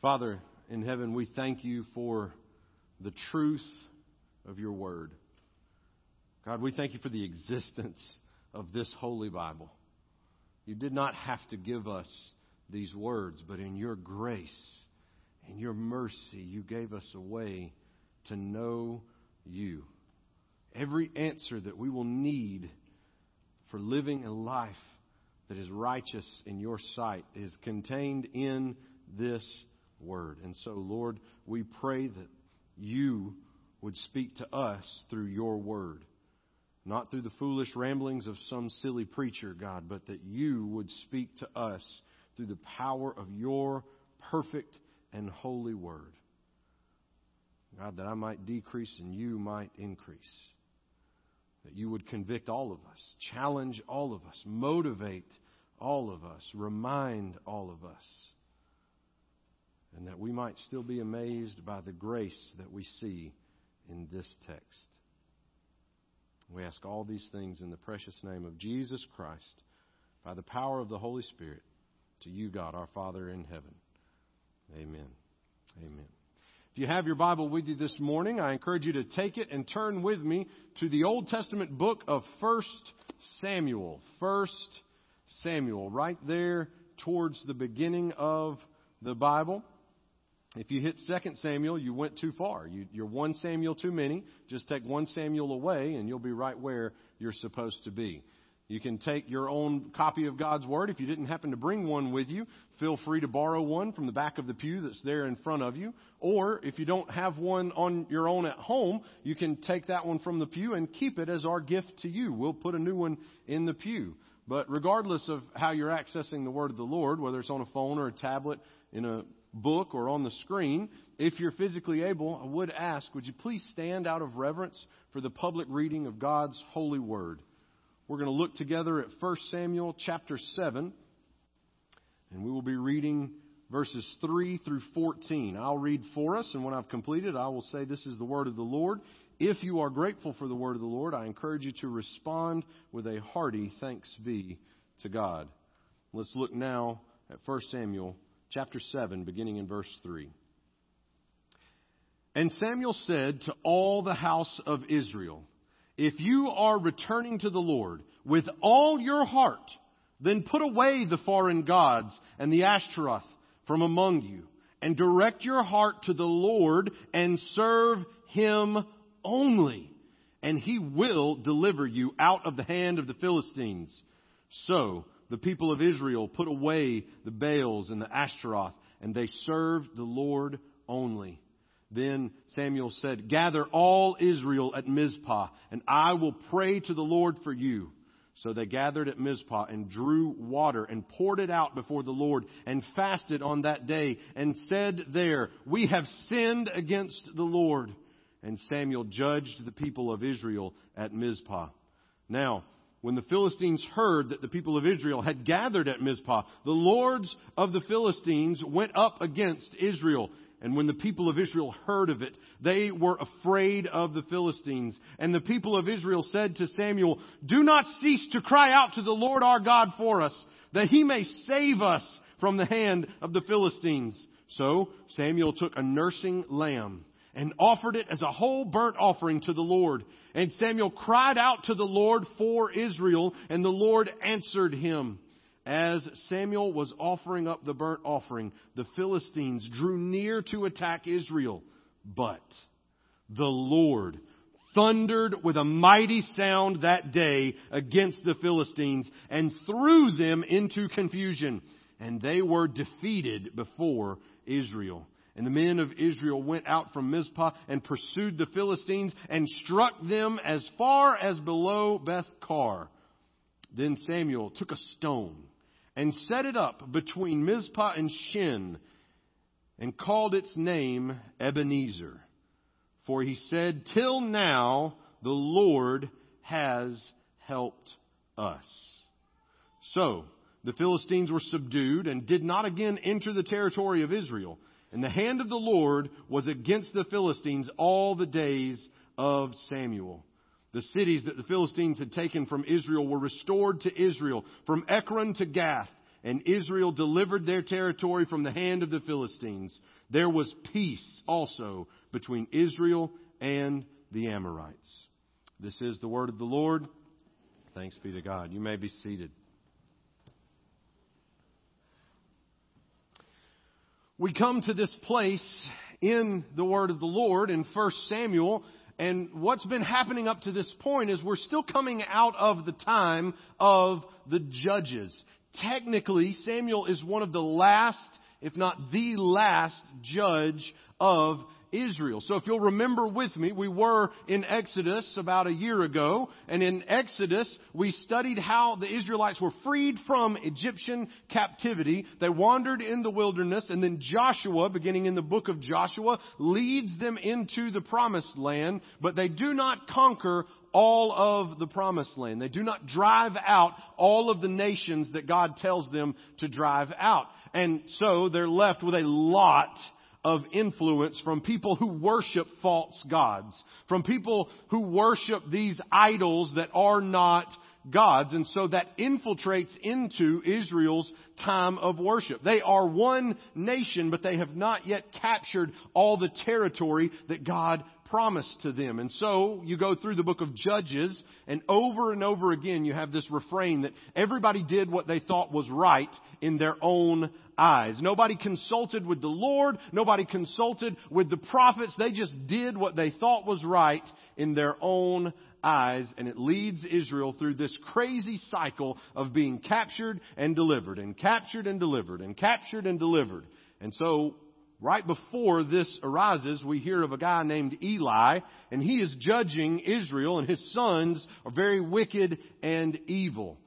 Father in heaven, we thank you for the truth of your word. God, we thank you for the existence of this holy Bible. You did not have to give us these words, but in your grace, in your mercy, you gave us a way to know you. Every answer that we will need for living a life that is righteous in your sight is contained in this word. And so, Lord, we pray that you would speak to us through your word. Not through the foolish ramblings of some silly preacher, God, but that you would speak to us through the power of your perfect and holy word. God, that I might decrease and you might increase. That you would convict all of us, challenge all of us, motivate all of us, remind all of us, and that we might still be amazed by the grace that we see in this text. We ask all these things in the precious name of Jesus Christ, by the power of the Holy Spirit, to you, God, our Father in heaven. Amen. Amen. If you have your Bible with you this morning, I encourage you to take it and turn with me to the Old Testament book of 1 Samuel. 1 Samuel, right there towards the beginning of the Bible. If you hit 2 Samuel, you went too far. You, you're one Samuel too many. Just take one Samuel away, and you'll be right where you're supposed to be. You can take your own copy of God's Word. If you didn't happen to bring one with you, feel free to borrow one from the back of the pew that's there in front of you. Or if you don't have one on your own at home, you can take that one from the pew and keep it as our gift to you. We'll put a new one in the pew. But regardless of how you're accessing the Word of the Lord, whether it's on a phone or a tablet, in a book or on the screen, if you're physically able, I would ask, would you please stand out of reverence for the public reading of God's holy Word? We're going to look together at 1 Samuel chapter 7, and we will be reading verses 3 through 14. I'll read for us, and when I've completed, I will say, This is the Word of the Lord. If you are grateful for the word of the Lord, I encourage you to respond with a hearty thanks be to God. Let's look now at 1 Samuel chapter 7, beginning in verse 3. And Samuel said to all the house of Israel, If you are returning to the Lord with all your heart, then put away the foreign gods and the Ashtaroth from among you, and direct your heart to the Lord and serve him only, and he will deliver you out of the hand of the Philistines. So the people of Israel put away the Baals and the Ashtaroth, and they served the Lord only. Then Samuel said, Gather all Israel at Mizpah, and I will pray to the Lord for you. So they gathered at Mizpah and drew water and poured it out before the Lord and fasted on that day and said there, We have sinned against the Lord and Samuel judged the people of Israel at Mizpah. Now, when the Philistines heard that the people of Israel had gathered at Mizpah, the lords of the Philistines went up against Israel. And when the people of Israel heard of it, they were afraid of the Philistines. And the people of Israel said to Samuel, Do not cease to cry out to the Lord our God for us, that he may save us from the hand of the Philistines. So Samuel took a nursing lamb and offered it as a whole burnt offering to the Lord. And Samuel cried out to the Lord for Israel, and the Lord answered him. As Samuel was offering up the burnt offering, the Philistines drew near to attack Israel. But the Lord thundered with a mighty sound that day against the Philistines and threw them into confusion. And they were defeated before Israel. And the men of Israel went out from Mizpah and pursued the Philistines and struck them as far as below Beth Kar. Then Samuel took a stone and set it up between Mizpah and Shin and called its name Ebenezer. For he said, Till now the Lord has helped us. So the Philistines were subdued and did not again enter the territory of Israel. And the hand of the Lord was against the Philistines all the days of Samuel. The cities that the Philistines had taken from Israel were restored to Israel, from Ekron to Gath, and Israel delivered their territory from the hand of the Philistines, there was peace also between Israel and the Amorites. This is the word of the Lord. Thanks be to God. You may be seated. We come to this place in the word of the Lord in 1 Samuel and what's been happening up to this point is we're still coming out of the time of the judges. Technically, Samuel is one of the last, if not the last, judge of Israel. So if you'll remember with me, we were in Exodus about a year ago, and in Exodus, we studied how the Israelites were freed from Egyptian captivity. They wandered in the wilderness, and then Joshua, beginning in the book of Joshua, leads them into the promised land, but they do not conquer all of the promised land. They do not drive out all of the nations that God tells them to drive out. And so they're left with a lot of influence from people who worship false gods, from people who worship these idols that are not gods. And so that infiltrates into Israel's time of worship. They are one nation, but they have not yet captured all the territory that God promised to them. And so you go through the book of Judges and over and over again you have this refrain that everybody did what they thought was right in their own eyes. Nobody consulted with the Lord. Nobody consulted with the prophets. They just did what they thought was right in their own eyes and it leads Israel through this crazy cycle of being captured and delivered and captured and delivered and captured and delivered. And so right before this arises, we hear of a guy named Eli, and he is judging Israel, and his sons are very wicked and evil.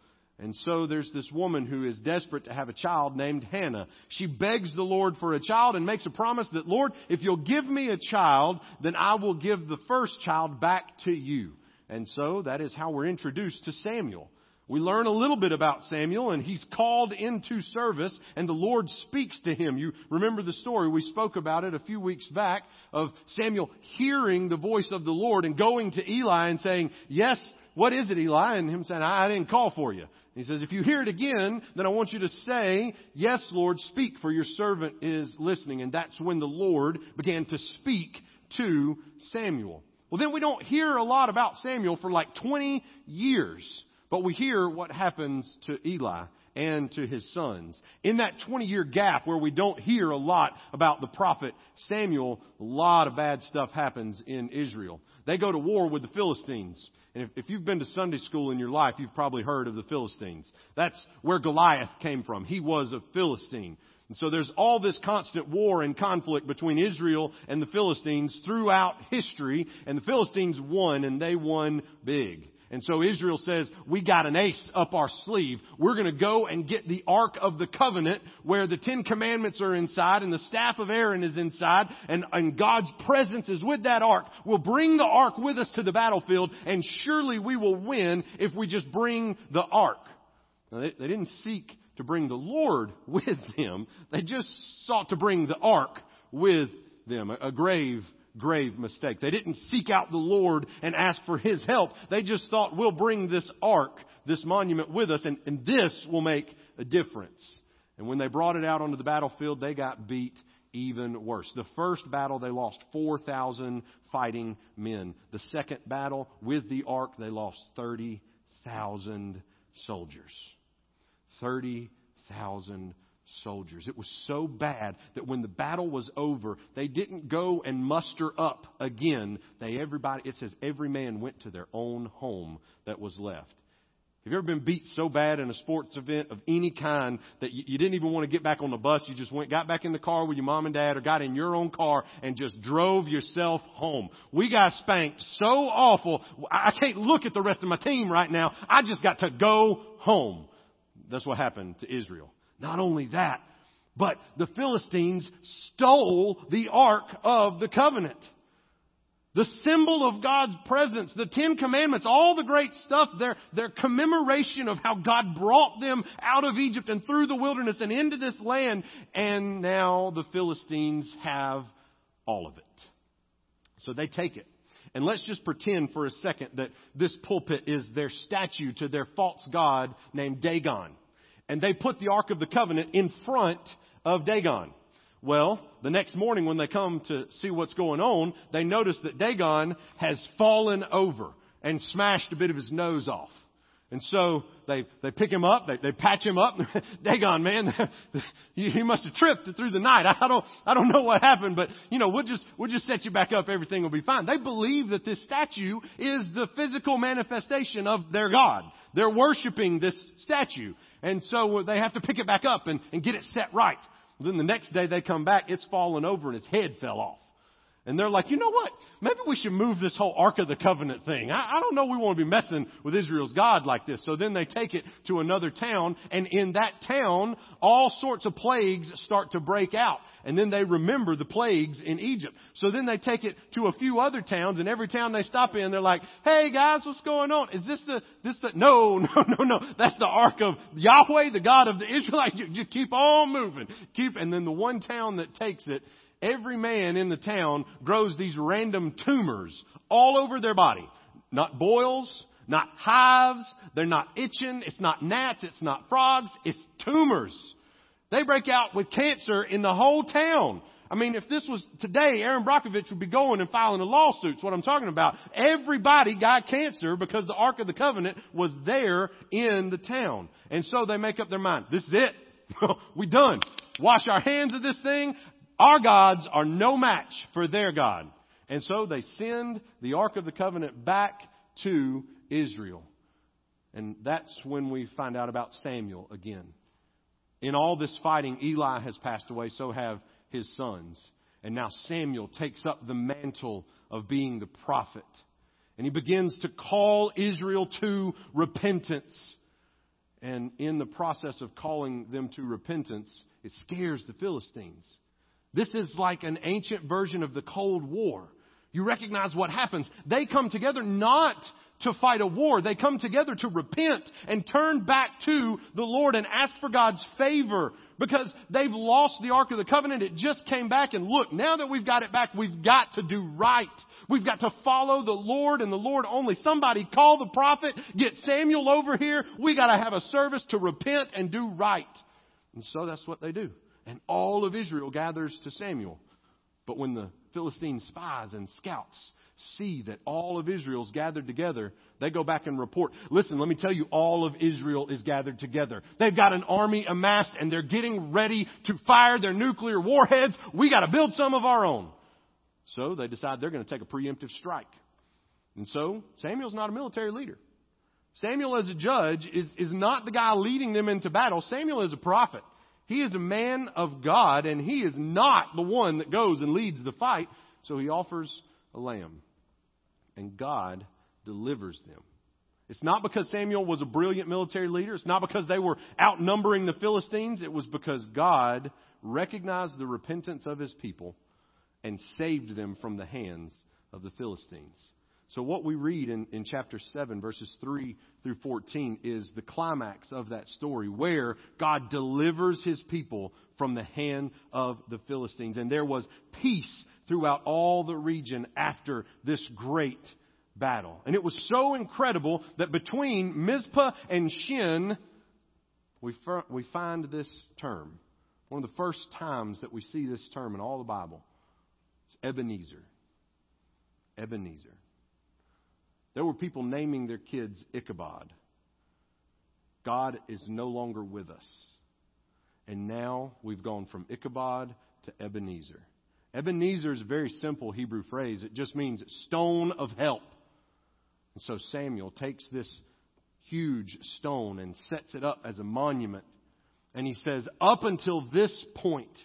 And so there's this woman who is desperate to have a child named Hannah. She begs the Lord for a child and makes a promise that, Lord, if you'll give me a child, then I will give the first child back to you. And so that is how we're introduced to Samuel. We learn a little bit about Samuel and he's called into service and the Lord speaks to him. You remember the story. We spoke about it a few weeks back of Samuel hearing the voice of the Lord and going to Eli and saying, yes, what is it, Eli? And him saying, I didn't call for you. He says, if you hear it again, then I want you to say, yes, Lord, speak for your servant is listening. And that's when the Lord began to speak to Samuel. Well, then we don't hear a lot about Samuel for like 20 years. But we hear what happens to Eli and to his sons. In that 20 year gap where we don't hear a lot about the prophet Samuel, a lot of bad stuff happens in Israel. They go to war with the Philistines. And if, if, you've been to Sunday school in your life, you've probably heard of the Philistines. That's where Goliath came from. He was a Philistine. And so there's all this constant war and conflict between Israel and the Philistines throughout history. And the Philistines won, and they won big. And so Israel says, we got an ace up our sleeve. We're going to go and get the Ark of the Covenant where the Ten Commandments are inside and the staff of Aaron is inside and, and God's presence is with that Ark. We'll bring the Ark with us to the battlefield and surely we will win if we just bring the Ark. Now, they, they didn't seek to bring the Lord with them. They just sought to bring the Ark with them. A, a grave grave mistake. They didn't seek out the Lord and ask for His help. They just thought, we'll bring this ark, this monument with us, and, and this will make a difference. And when they brought it out onto the battlefield, they got beat even worse. The first battle, they lost 4,000 fighting men. The second battle with the ark, they lost 30,000 soldiers. 30,000 soldiers. It was so bad that when the battle was over, they didn't go and muster up again. They everybody it says every man went to their own home that was left. Have you ever been beat so bad in a sports event of any kind that you, you, didn't even want to get back on the bus? You just went, got back in the car with your mom and dad or got in your own car and just drove yourself home. We got spanked so awful. I can't look at the rest of my team right now. I just got to go home. That's what happened to Israel. Not only that, but the Philistines stole the Ark of the Covenant. The symbol of God's presence, the Ten Commandments, all the great stuff, their, their commemoration of how God brought them out of Egypt and through the wilderness and into this land. And now the Philistines have all of it. So they take it. And let's just pretend for a second that this pulpit is their statue to their false god named Dagon and they put the Ark of the Covenant in front of Dagon. Well, the next morning when they come to see what's going on, they notice that Dagon has fallen over and smashed a bit of his nose off. And so they, they pick him up, they, they patch him up. Dagon, man, he must have tripped through the night. I don't, I don't know what happened, but you know, we'll just, we'll just set you back up. Everything will be fine. They believe that this statue is the physical manifestation of their God. They're worshiping this statue. And so uh, they have to pick it back up and, and get it set right. Then the next day they come back, it's fallen over and its head fell off. And they're like, you know what? Maybe we should move this whole Ark of the Covenant thing. I, I, don't know we want to be messing with Israel's God like this. So then they take it to another town, and in that town, all sorts of plagues start to break out. And then they remember the plagues in Egypt. So then they take it to a few other towns, and every town they stop in, they're like, hey guys, what's going on? Is this the, this the, no, no, no, no. That's the Ark of Yahweh, the God of the Israelites. Just keep on moving. Keep, and then the one town that takes it every man in the town grows these random tumors all over their body. Not boils, not hives, they're not itching, it's not gnats, it's not frogs, it's tumors. They break out with cancer in the whole town. I mean, if this was today, Erin Brockovich would be going and filing a lawsuit. That's what I'm talking about. Everybody got cancer because the Ark of the Covenant was there in the town. And so they make up their mind. This is it. we done. Wash our hands of this thing. Our gods are no match for their God. And so they send the Ark of the Covenant back to Israel. And that's when we find out about Samuel again. In all this fighting, Eli has passed away, so have his sons. And now Samuel takes up the mantle of being the prophet. And he begins to call Israel to repentance. And in the process of calling them to repentance, it scares the Philistines. This is like an ancient version of the Cold War. You recognize what happens. They come together not to fight a war. They come together to repent and turn back to the Lord and ask for God's favor because they've lost the Ark of the Covenant. It just came back and look, now that we've got it back, we've got to do right. We've got to follow the Lord and the Lord only. Somebody call the prophet, get Samuel over here. We got to have a service to repent and do right. And so that's what they do and all of Israel gathers to Samuel. But when the Philistine spies and scouts see that all of Israel's gathered together, they go back and report, listen, let me tell you, all of Israel is gathered together. They've got an army amassed and they're getting ready to fire their nuclear warheads. We gotta build some of our own. So they decide they're gonna take a preemptive strike. And so Samuel's not a military leader. Samuel as a judge is, is not the guy leading them into battle. Samuel is a prophet. He is a man of God, and he is not the one that goes and leads the fight. So he offers a lamb. And God delivers them. It's not because Samuel was a brilliant military leader. It's not because they were outnumbering the Philistines. It was because God recognized the repentance of his people and saved them from the hands of the Philistines. So, what we read in, in chapter 7, verses 3 through 14, is the climax of that story where God delivers his people from the hand of the Philistines. And there was peace throughout all the region after this great battle. And it was so incredible that between Mizpah and Shin, we, we find this term. One of the first times that we see this term in all the Bible. It's Ebenezer. Ebenezer. There were people naming their kids Ichabod. God is no longer with us. And now we've gone from Ichabod to Ebenezer. Ebenezer is a very simple Hebrew phrase. It just means stone of help. And so Samuel takes this huge stone and sets it up as a monument. And he says, Up until this point,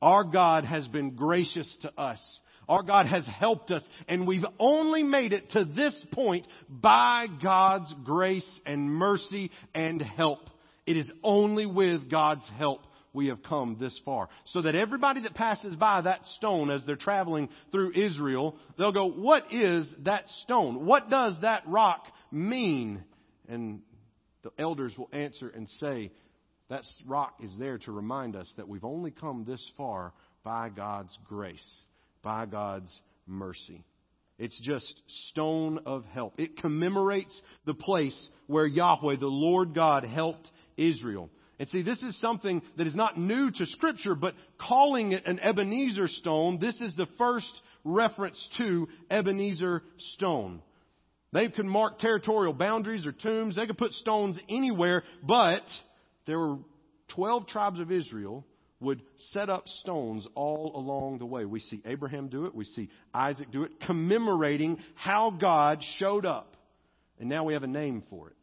our God has been gracious to us. Our God has helped us, and we've only made it to this point by God's grace and mercy and help. It is only with God's help we have come this far. So that everybody that passes by that stone as they're traveling through Israel, they'll go, What is that stone? What does that rock mean? And the elders will answer and say, That rock is there to remind us that we've only come this far by God's grace by God's mercy. It's just stone of help. It commemorates the place where Yahweh, the Lord God, helped Israel. And see, this is something that is not new to Scripture, but calling it an Ebenezer stone, this is the first reference to Ebenezer stone. They could mark territorial boundaries or tombs. They could put stones anywhere, but there were 12 tribes of Israel would set up stones all along the way. We see Abraham do it. We see Isaac do it, commemorating how God showed up. And now we have a name for it.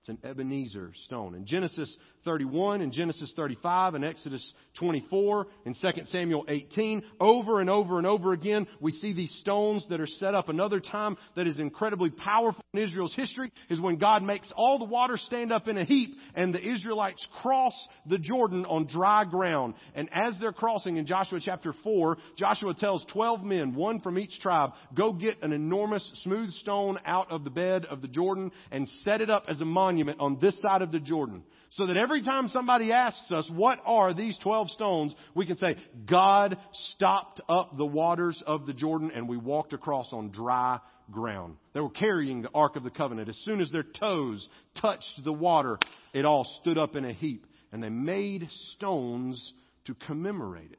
It's an Ebenezer stone. In Genesis 31 and Genesis 35 and Exodus 24 and 2 Samuel 18, over and over and over again, we see these stones that are set up. Another time that is incredibly powerful in Israel's history is when God makes all the water stand up in a heap and the Israelites cross the Jordan on dry ground. And as they're crossing in Joshua chapter 4, Joshua tells 12 men, one from each tribe, go get an enormous smooth stone out of the bed of the Jordan and set it up as a monument on this side of the Jordan. So that every time somebody asks us, what are these 12 stones? We can say, God stopped up the waters of the Jordan and we walked across on dry ground. They were carrying the Ark of the Covenant. As soon as their toes touched the water, it all stood up in a heap. And they made stones to commemorate it.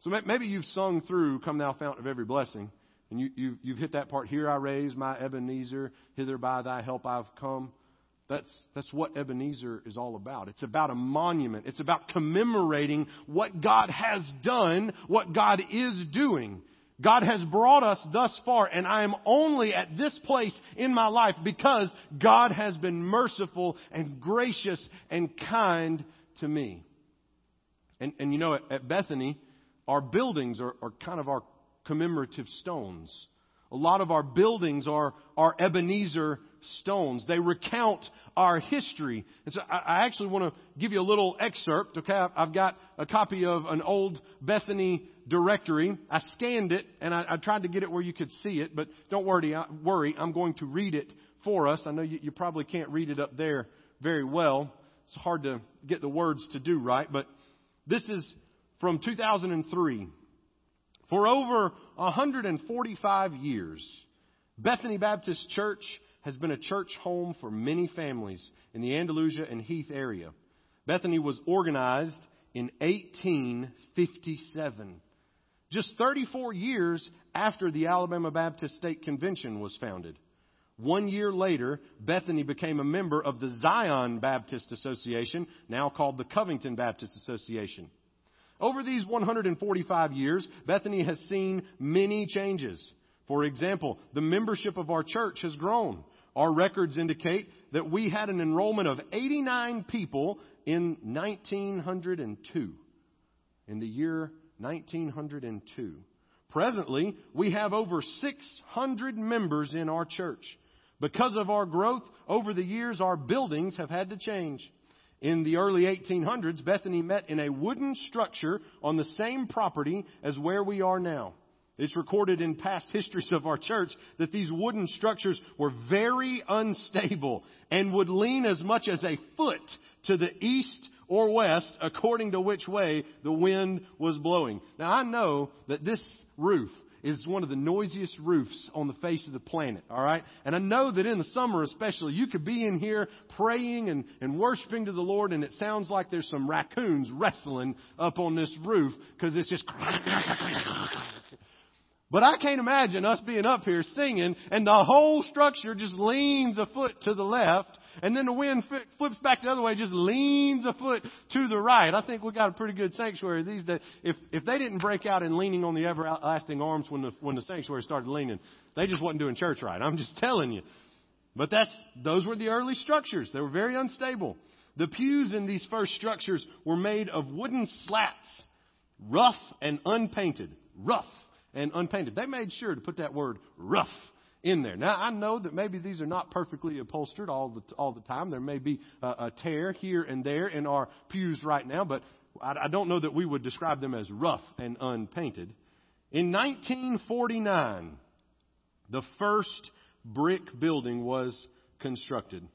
So maybe you've sung through Come Thou Fount of Every Blessing, and you, you, you've hit that part, Here I raise my Ebenezer, hither by thy help I've come. That's, that's what Ebenezer is all about. It's about a monument. It's about commemorating what God has done, what God is doing. God has brought us thus far, and I am only at this place in my life because God has been merciful and gracious and kind to me. And, and you know, at, at Bethany, our buildings are, are kind of our commemorative stones. A lot of our buildings are, are Ebenezer stones. They recount our history. And so I, actually want to give you a little excerpt. Okay, I've got a copy of an old Bethany directory. I scanned it and I, I tried to get it where you could see it, but don't worry, worry. I'm going to read it for us. I know you, you probably can't read it up there very well. It's hard to get the words to do right, but this is from 2003. For over 145 years, Bethany Baptist Church has been a church home for many families in the Andalusia and Heath area. Bethany was organized in 1857, just 34 years after the Alabama Baptist State Convention was founded. One year later, Bethany became a member of the Zion Baptist Association, now called the Covington Baptist Association. Over these 145 years, Bethany has seen many changes. For example, the membership of our church has grown. Our records indicate that we had an enrollment of 89 people in 1902. In the year 1902. Presently, we have over 600 members in our church. Because of our growth over the years, our buildings have had to change. In the early 1800s, Bethany met in a wooden structure on the same property as where we are now. It's recorded in past histories of our church that these wooden structures were very unstable and would lean as much as a foot to the east or west according to which way the wind was blowing. Now I know that this roof is one of the noisiest roofs on the face of the planet, all right? And I know that in the summer especially, you could be in here praying and, and worshiping to the Lord and it sounds like there's some raccoons wrestling up on this roof because it's just But I can't imagine us being up here singing and the whole structure just leans a foot to the left and then the wind flips back the other way, just leans a foot to the right. I think we got a pretty good sanctuary these days. If, if they didn't break out in leaning on the everlasting arms when the, when the sanctuary started leaning, they just wasn't doing church right. I'm just telling you. But that's, those were the early structures. They were very unstable. The pews in these first structures were made of wooden slats, rough and unpainted. Rough and unpainted. They made sure to put that word rough in there. Now, I know that maybe these are not perfectly upholstered all the, all the time. There may be a, a tear here and there in our pews right now, but I, I don't know that we would describe them as rough and unpainted. In 1949, the first brick building was constructed.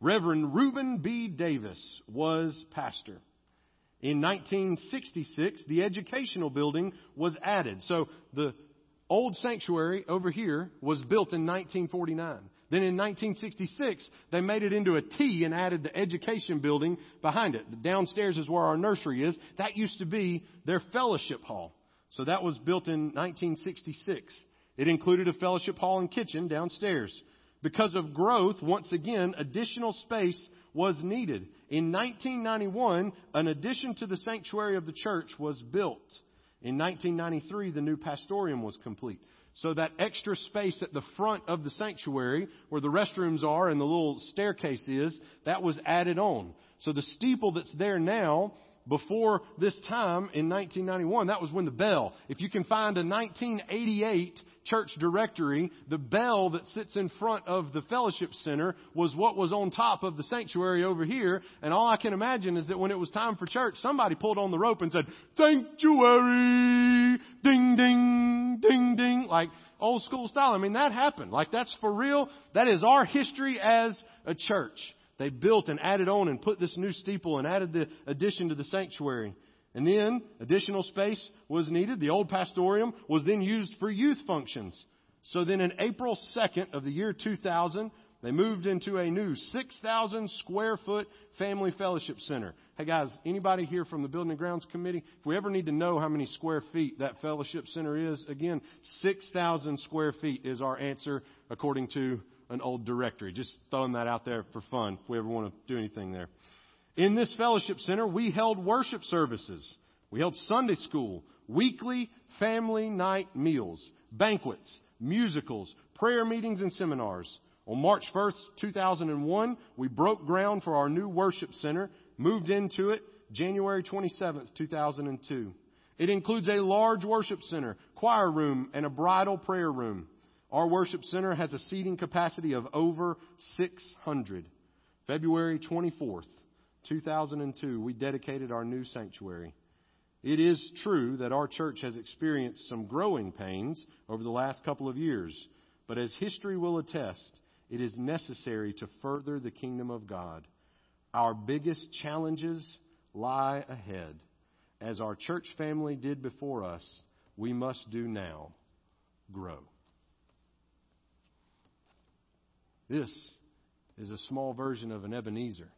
Reverend Reuben B. Davis was pastor. In 1966, the educational building was added. So the old sanctuary over here was built in 1949. Then in 1966, they made it into a T and added the education building behind it. Downstairs is where our nursery is. That used to be their fellowship hall. So that was built in 1966. It included a fellowship hall and kitchen downstairs. Because of growth, once again, additional space was needed. In 1991, an addition to the sanctuary of the church was built. In 1993, the new pastorium was complete. So that extra space at the front of the sanctuary, where the restrooms are and the little staircase is, that was added on. So the steeple that's there now before this time in 1991, that was when the bell, if you can find a 1988 church directory, the bell that sits in front of the fellowship center was what was on top of the sanctuary over here. And all I can imagine is that when it was time for church, somebody pulled on the rope and said, sanctuary, ding, ding, ding, ding, like old school style. I mean, that happened. Like that's for real. That is our history as a church. They built and added on and put this new steeple and added the addition to the sanctuary. And then additional space was needed. The old pastorium was then used for youth functions. So then in April 2nd of the year 2000, they moved into a new 6,000 square foot family fellowship center. Hey guys, anybody here from the Building and Grounds Committee? If we ever need to know how many square feet that fellowship center is, again, 6,000 square feet is our answer according to an old directory. Just throwing that out there for fun if we ever want to do anything there. In this fellowship center, we held worship services. We held Sunday school, weekly family night meals, banquets, musicals, prayer meetings, and seminars. On March 1st, 2001, we broke ground for our new worship center, moved into it January 27th, 2002. It includes a large worship center, choir room, and a bridal prayer room. Our worship center has a seating capacity of over 600. February 24th, 2002, we dedicated our new sanctuary. It is true that our church has experienced some growing pains over the last couple of years, but as history will attest, it is necessary to further the kingdom of God. Our biggest challenges lie ahead. As our church family did before us, we must do now grow. This is a small version of an Ebenezer,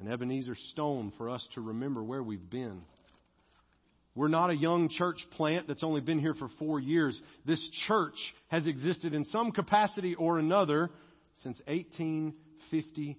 an Ebenezer stone for us to remember where we've been. We're not a young church plant that's only been here for four years. This church has existed in some capacity or another since 1857.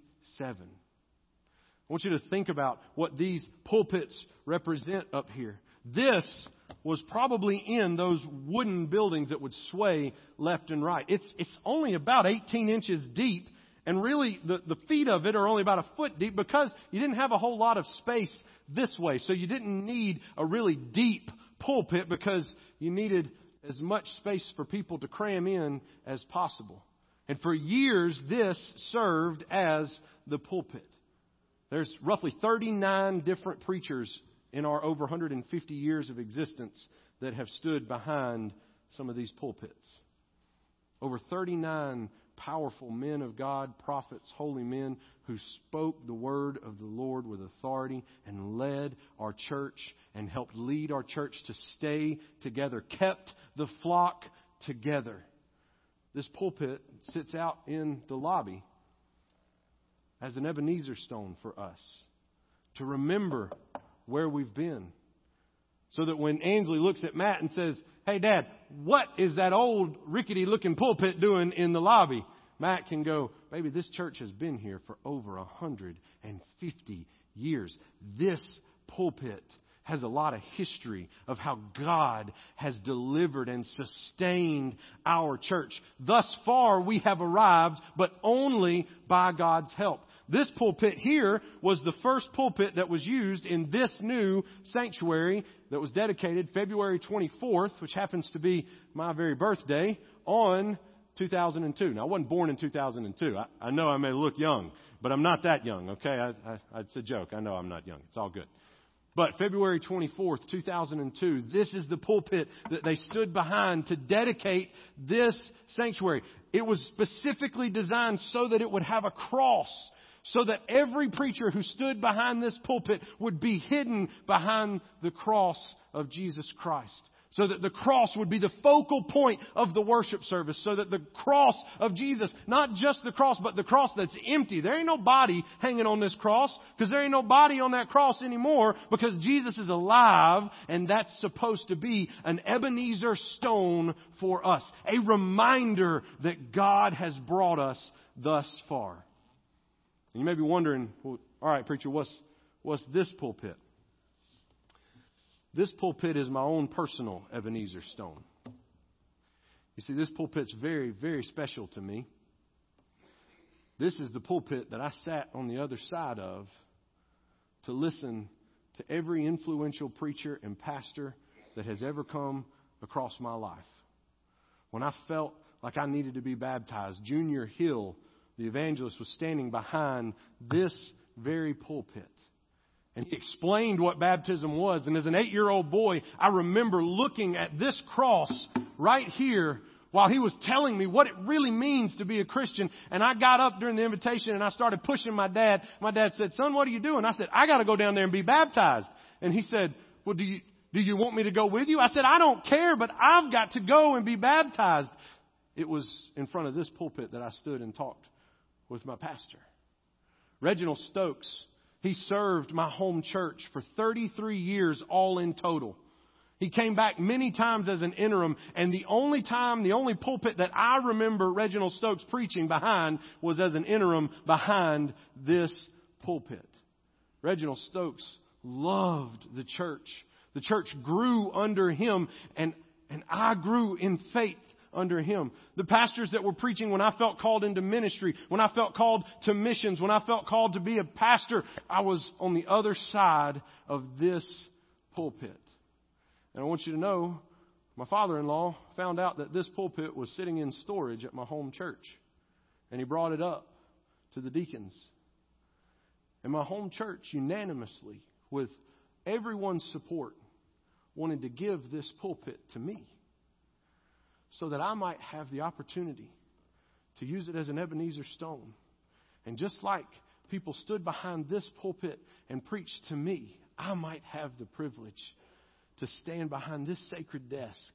I want you to think about what these pulpits represent up here. This was probably in those wooden buildings that would sway left and right. It's, it's only about 18 inches deep, and really the, the feet of it are only about a foot deep because you didn't have a whole lot of space this way. So you didn't need a really deep pulpit because you needed as much space for people to cram in as possible. And for years, this served as the pulpit. There's roughly 39 different preachers in our over 150 years of existence that have stood behind some of these pulpits. Over 39 powerful men of God, prophets, holy men who spoke the word of the Lord with authority and led our church and helped lead our church to stay together, kept the flock together. This pulpit sits out in the lobby as an Ebenezer stone for us to remember where we've been. So that when Ansley looks at Matt and says, Hey, Dad, what is that old rickety looking pulpit doing in the lobby? Matt can go, Baby, this church has been here for over 150 years. This pulpit has a lot of history of how God has delivered and sustained our church. Thus far, we have arrived, but only by God's help. This pulpit here was the first pulpit that was used in this new sanctuary that was dedicated February 24th, which happens to be my very birthday, on 2002. Now, I wasn't born in 2002. I, I know I may look young, but I'm not that young, okay? I, I, it's a joke. I know I'm not young. It's all good. But February 24th, 2002, this is the pulpit that they stood behind to dedicate this sanctuary. It was specifically designed so that it would have a cross so that every preacher who stood behind this pulpit would be hidden behind the cross of Jesus Christ. So that the cross would be the focal point of the worship service. So that the cross of Jesus, not just the cross, but the cross that's empty. There ain't no body hanging on this cross because there ain't no body on that cross anymore because Jesus is alive and that's supposed to be an Ebenezer stone for us. A reminder that God has brought us thus far. You may be wondering, well, all right, preacher, what's, what's this pulpit? This pulpit is my own personal Ebenezer stone. You see, this pulpit's very, very special to me. This is the pulpit that I sat on the other side of to listen to every influential preacher and pastor that has ever come across my life. When I felt like I needed to be baptized, Junior Hill, the evangelist, was standing behind this very pulpit. And he explained what baptism was. And as an eight year old boy, I remember looking at this cross right here while he was telling me what it really means to be a Christian. And I got up during the invitation and I started pushing my dad. My dad said, son, what are you doing? I said, I got to go down there and be baptized. And he said, well, do you, do you want me to go with you? I said, I don't care, but I've got to go and be baptized. It was in front of this pulpit that I stood and talked with my pastor. Reginald Stokes he served my home church for 33 years, all in total. He came back many times as an interim, and the only time, the only pulpit that I remember Reginald Stokes preaching behind was as an interim behind this pulpit. Reginald Stokes loved the church. The church grew under him, and, and I grew in faith under him. The pastors that were preaching when I felt called into ministry, when I felt called to missions, when I felt called to be a pastor, I was on the other side of this pulpit. And I want you to know, my father-in-law found out that this pulpit was sitting in storage at my home church. And he brought it up to the deacons. And my home church unanimously, with everyone's support, wanted to give this pulpit to me so that I might have the opportunity to use it as an Ebenezer stone. And just like people stood behind this pulpit and preached to me, I might have the privilege to stand behind this sacred desk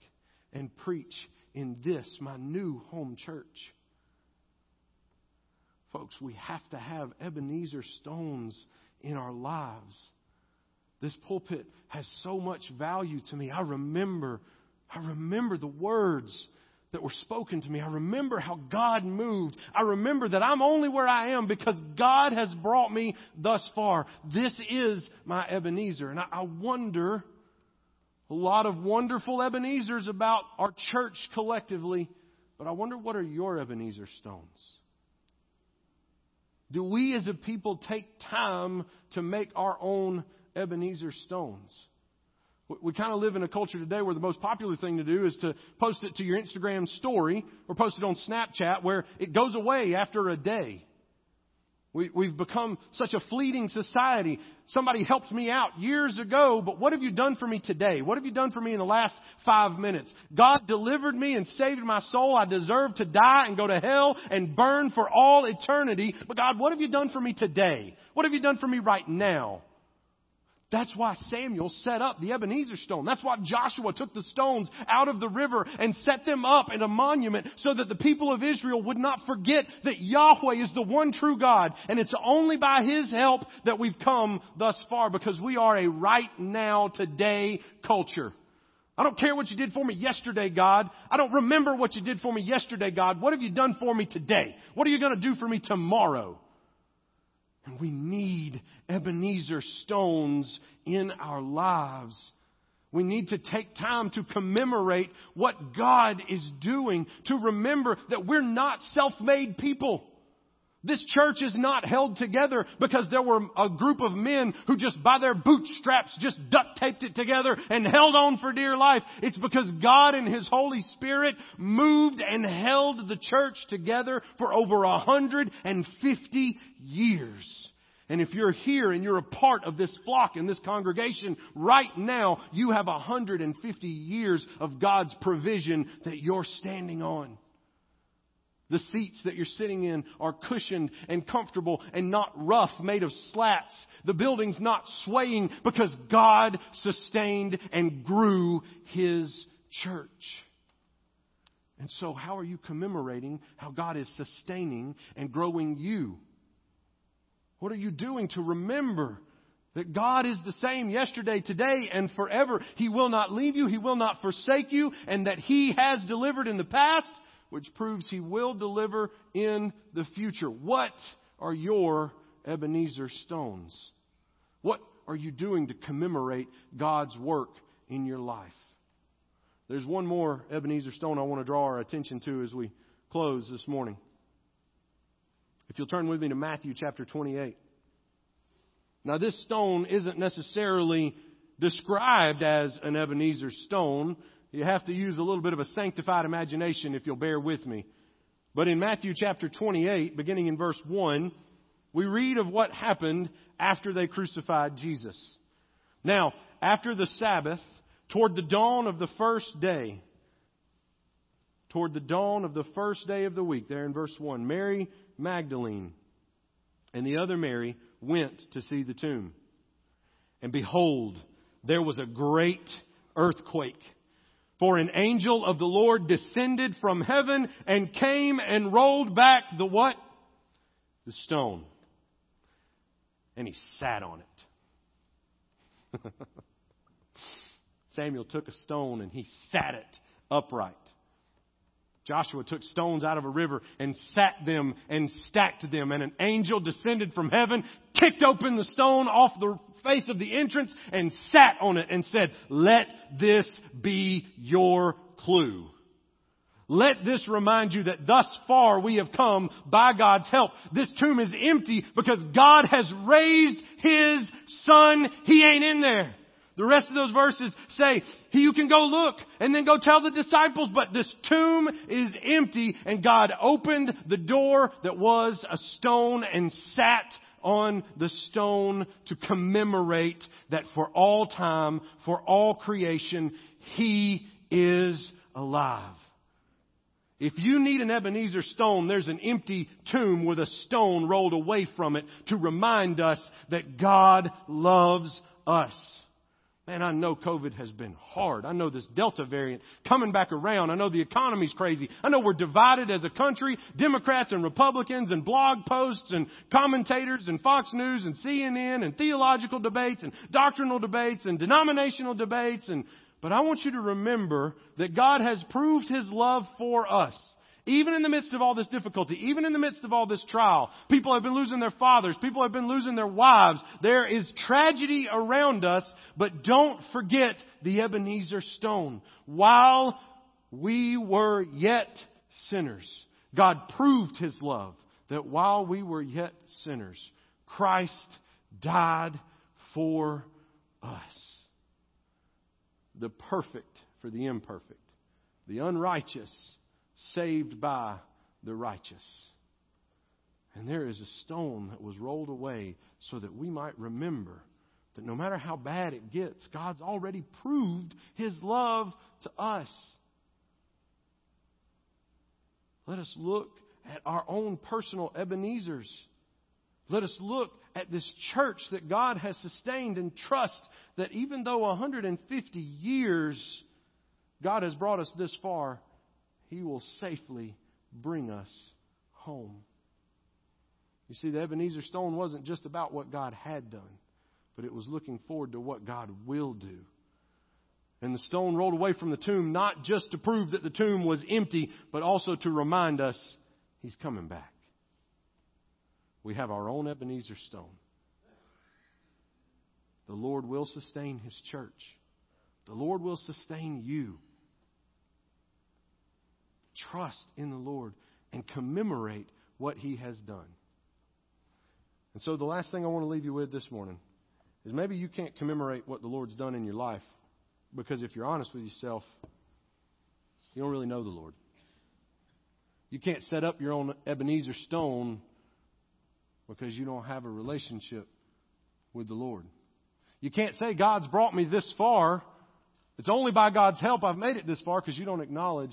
and preach in this, my new home church. Folks, we have to have Ebenezer stones in our lives. This pulpit has so much value to me. I remember I remember the words that were spoken to me. I remember how God moved. I remember that I'm only where I am because God has brought me thus far. This is my Ebenezer. And I wonder, a lot of wonderful Ebenezers about our church collectively, but I wonder what are your Ebenezer stones? Do we as a people take time to make our own Ebenezer stones? We kind of live in a culture today where the most popular thing to do is to post it to your Instagram story or post it on Snapchat where it goes away after a day. We, we've become such a fleeting society. Somebody helped me out years ago, but what have you done for me today? What have you done for me in the last five minutes? God delivered me and saved my soul. I deserve to die and go to hell and burn for all eternity. But God, what have you done for me today? What have you done for me right now? That's why Samuel set up the Ebenezer stone. That's why Joshua took the stones out of the river and set them up in a monument so that the people of Israel would not forget that Yahweh is the one true God. And it's only by His help that we've come thus far because we are a right now, today culture. I don't care what you did for me yesterday, God. I don't remember what you did for me yesterday, God. What have you done for me today? What are you going to do for me tomorrow? And we need Ebenezer stones in our lives. We need to take time to commemorate what God is doing, to remember that we're not self-made people. This church is not held together because there were a group of men who just by their bootstraps just duct taped it together and held on for dear life. It's because God and His Holy Spirit moved and held the church together for over a hundred and fifty years. And if you're here and you're a part of this flock and this congregation right now, you have 150 years of God's provision that you're standing on. The seats that you're sitting in are cushioned and comfortable and not rough, made of slats. The building's not swaying because God sustained and grew His church. And so, how are you commemorating how God is sustaining and growing you? What are you doing to remember that God is the same yesterday, today, and forever? He will not leave you, He will not forsake you, and that He has delivered in the past which proves he will deliver in the future. What are your Ebenezer stones? What are you doing to commemorate God's work in your life? There's one more Ebenezer stone I want to draw our attention to as we close this morning. If you'll turn with me to Matthew chapter 28. Now, this stone isn't necessarily described as an Ebenezer stone you have to use a little bit of a sanctified imagination if you'll bear with me. But in Matthew chapter 28, beginning in verse 1, we read of what happened after they crucified Jesus. Now, after the Sabbath, toward the dawn of the first day, toward the dawn of the first day of the week, there in verse 1, Mary Magdalene and the other Mary went to see the tomb. And behold, there was a great earthquake for an angel of the Lord descended from heaven and came and rolled back the what? The stone. And he sat on it. Samuel took a stone and he sat it upright. Joshua took stones out of a river and sat them and stacked them, and an angel descended from heaven, kicked open the stone off the face of the entrance and sat on it and said, let this be your clue. Let this remind you that thus far we have come by God's help. This tomb is empty because God has raised His Son. He ain't in there. The rest of those verses say, you can go look and then go tell the disciples, but this tomb is empty and God opened the door that was a stone and sat on the stone to commemorate that for all time, for all creation, He is alive. If you need an Ebenezer stone, there's an empty tomb with a stone rolled away from it to remind us that God loves us. Man, I know COVID has been hard. I know this Delta variant coming back around. I know the economy's crazy. I know we're divided as a country, Democrats and Republicans and blog posts and commentators and Fox News and CNN and theological debates and doctrinal debates and denominational debates and but I want you to remember that God has proved His love for us. Even in the midst of all this difficulty, even in the midst of all this trial, people have been losing their fathers, people have been losing their wives. There is tragedy around us, but don't forget the Ebenezer stone. While we were yet sinners, God proved His love that while we were yet sinners, Christ died for us. The perfect for the imperfect, the unrighteous saved by the righteous. And there is a stone that was rolled away so that we might remember that no matter how bad it gets, God's already proved His love to us. Let us look at our own personal Ebenezers. Let us look at this church that God has sustained and trust that even though 150 years God has brought us this far, he will safely bring us home. You see, the Ebenezer stone wasn't just about what God had done, but it was looking forward to what God will do. And the stone rolled away from the tomb, not just to prove that the tomb was empty, but also to remind us He's coming back. We have our own Ebenezer stone. The Lord will sustain His church. The Lord will sustain you trust in the Lord and commemorate what He has done. And so, the last thing I want to leave you with this morning is maybe you can't commemorate what the Lord's done in your life because if you're honest with yourself, you don't really know the Lord. You can't set up your own Ebenezer stone because you don't have a relationship with the Lord. You can't say, God's brought me this far. It's only by God's help I've made it this far because you don't acknowledge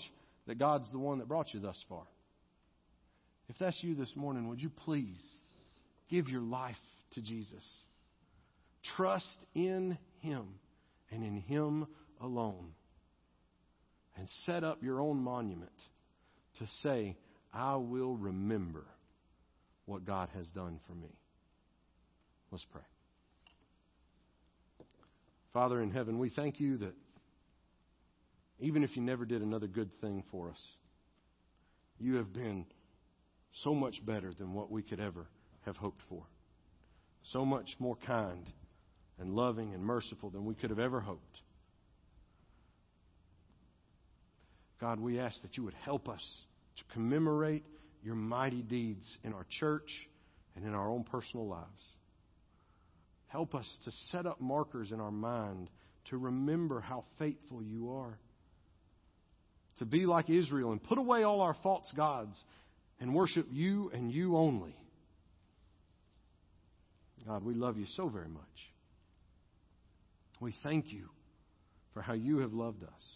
that God's the one that brought you thus far. If that's you this morning, would you please give your life to Jesus? Trust in Him and in Him alone. And set up your own monument to say, I will remember what God has done for me. Let's pray. Father in heaven, we thank you that even if you never did another good thing for us, you have been so much better than what we could ever have hoped for. So much more kind and loving and merciful than we could have ever hoped. God, we ask that you would help us to commemorate your mighty deeds in our church and in our own personal lives. Help us to set up markers in our mind to remember how faithful you are. To be like Israel and put away all our false gods and worship you and you only. God, we love you so very much. We thank you for how you have loved us.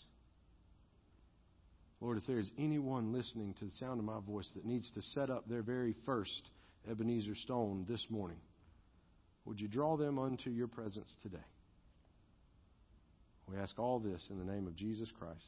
Lord, if there is anyone listening to the sound of my voice that needs to set up their very first Ebenezer stone this morning, would you draw them unto your presence today? We ask all this in the name of Jesus Christ.